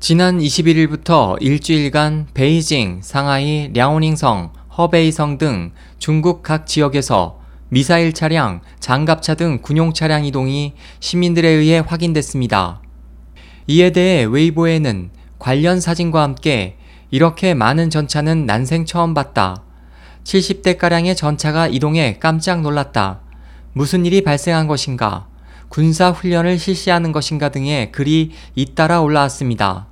지난 21일부터 일주일간 베이징, 상하이, 랴오닝성, 허베이성 등 중국 각 지역에서 미사일 차량, 장갑차 등 군용 차량 이동이 시민들에 의해 확인됐습니다. 이에 대해 웨이보에는 관련 사진과 함께 이렇게 많은 전차는 난생 처음 봤다. 70대가량의 전차가 이동해 깜짝 놀랐다. 무슨 일이 발생한 것인가? 군사 훈련을 실시하는 것인가 등의 글이 잇따라 올라왔습니다.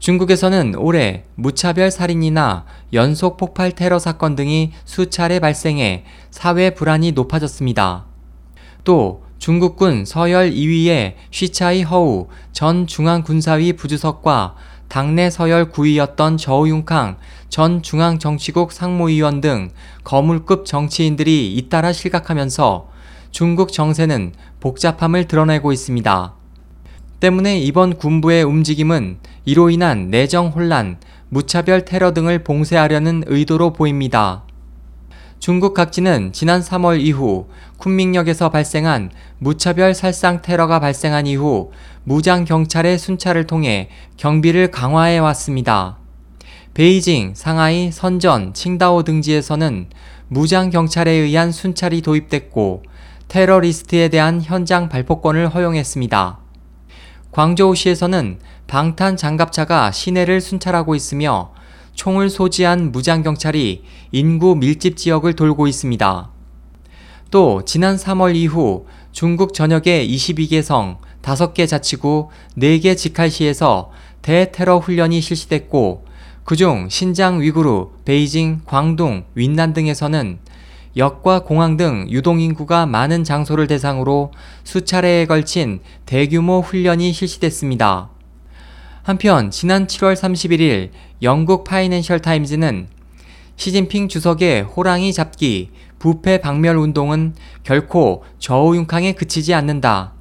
중국에서는 올해 무차별 살인이나 연속 폭발 테러 사건 등이 수차례 발생해 사회 불안이 높아졌습니다. 또 중국군 서열 2위의 쉬차이 허우 전 중앙군사위 부주석과 당내 서열 9위였던 저우융캉 전 중앙정치국 상무위원 등 거물급 정치인들이 잇따라 실각하면서 중국 정세는 복잡함을 드러내고 있습니다. 때문에 이번 군부의 움직임은 이로 인한 내정 혼란, 무차별 테러 등을 봉쇄하려는 의도로 보입니다. 중국 각지는 지난 3월 이후 쿤밍역에서 발생한 무차별 살상 테러가 발생한 이후 무장 경찰의 순찰을 통해 경비를 강화해 왔습니다. 베이징, 상하이, 선전, 칭다오 등지에서는 무장 경찰에 의한 순찰이 도입됐고 테러리스트에 대한 현장 발포권을 허용했습니다. 광저우시에서는 방탄 장갑차가 시내를 순찰하고 있으며 총을 소지한 무장경찰이 인구 밀집 지역을 돌고 있습니다. 또 지난 3월 이후 중국 전역의 22개 성, 5개 자치구, 4개 직할시에서 대테러 훈련이 실시됐고 그중 신장 위구르, 베이징, 광둥, 윈난 등에서는 역과 공항 등 유동인구가 많은 장소를 대상으로 수차례에 걸친 대규모 훈련이 실시됐습니다. 한편 지난 7월 31일 영국 파이낸셜 타임즈는 시진핑 주석의 호랑이 잡기, 부패 박멸 운동은 결코 저우융캉에 그치지 않는다.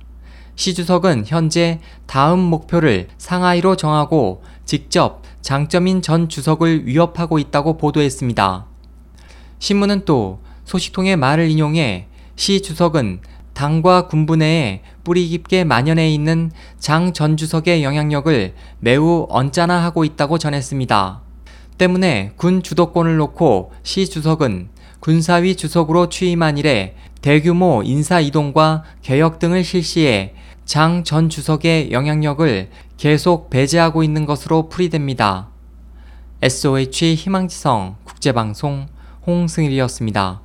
시 주석은 현재 다음 목표를 상하이로 정하고 직접 장점인 전 주석을 위협하고 있다고 보도했습니다. 신문은 또 소식통의 말을 인용해 시 주석은 당과 군부 내에 뿌리 깊게 만연해 있는 장 전 주석의 영향력을 매우 언짢아하고 있다고 전했습니다. 때문에 군 주도권을 놓고 시 주석은 군사위 주석으로 취임한 이래 대규모 인사 이동과 개혁 등을 실시해 장 전 주석의 영향력을 계속 배제하고 있는 것으로 풀이됩니다. SOH 희망지성 국제방송 홍승일이었습니다.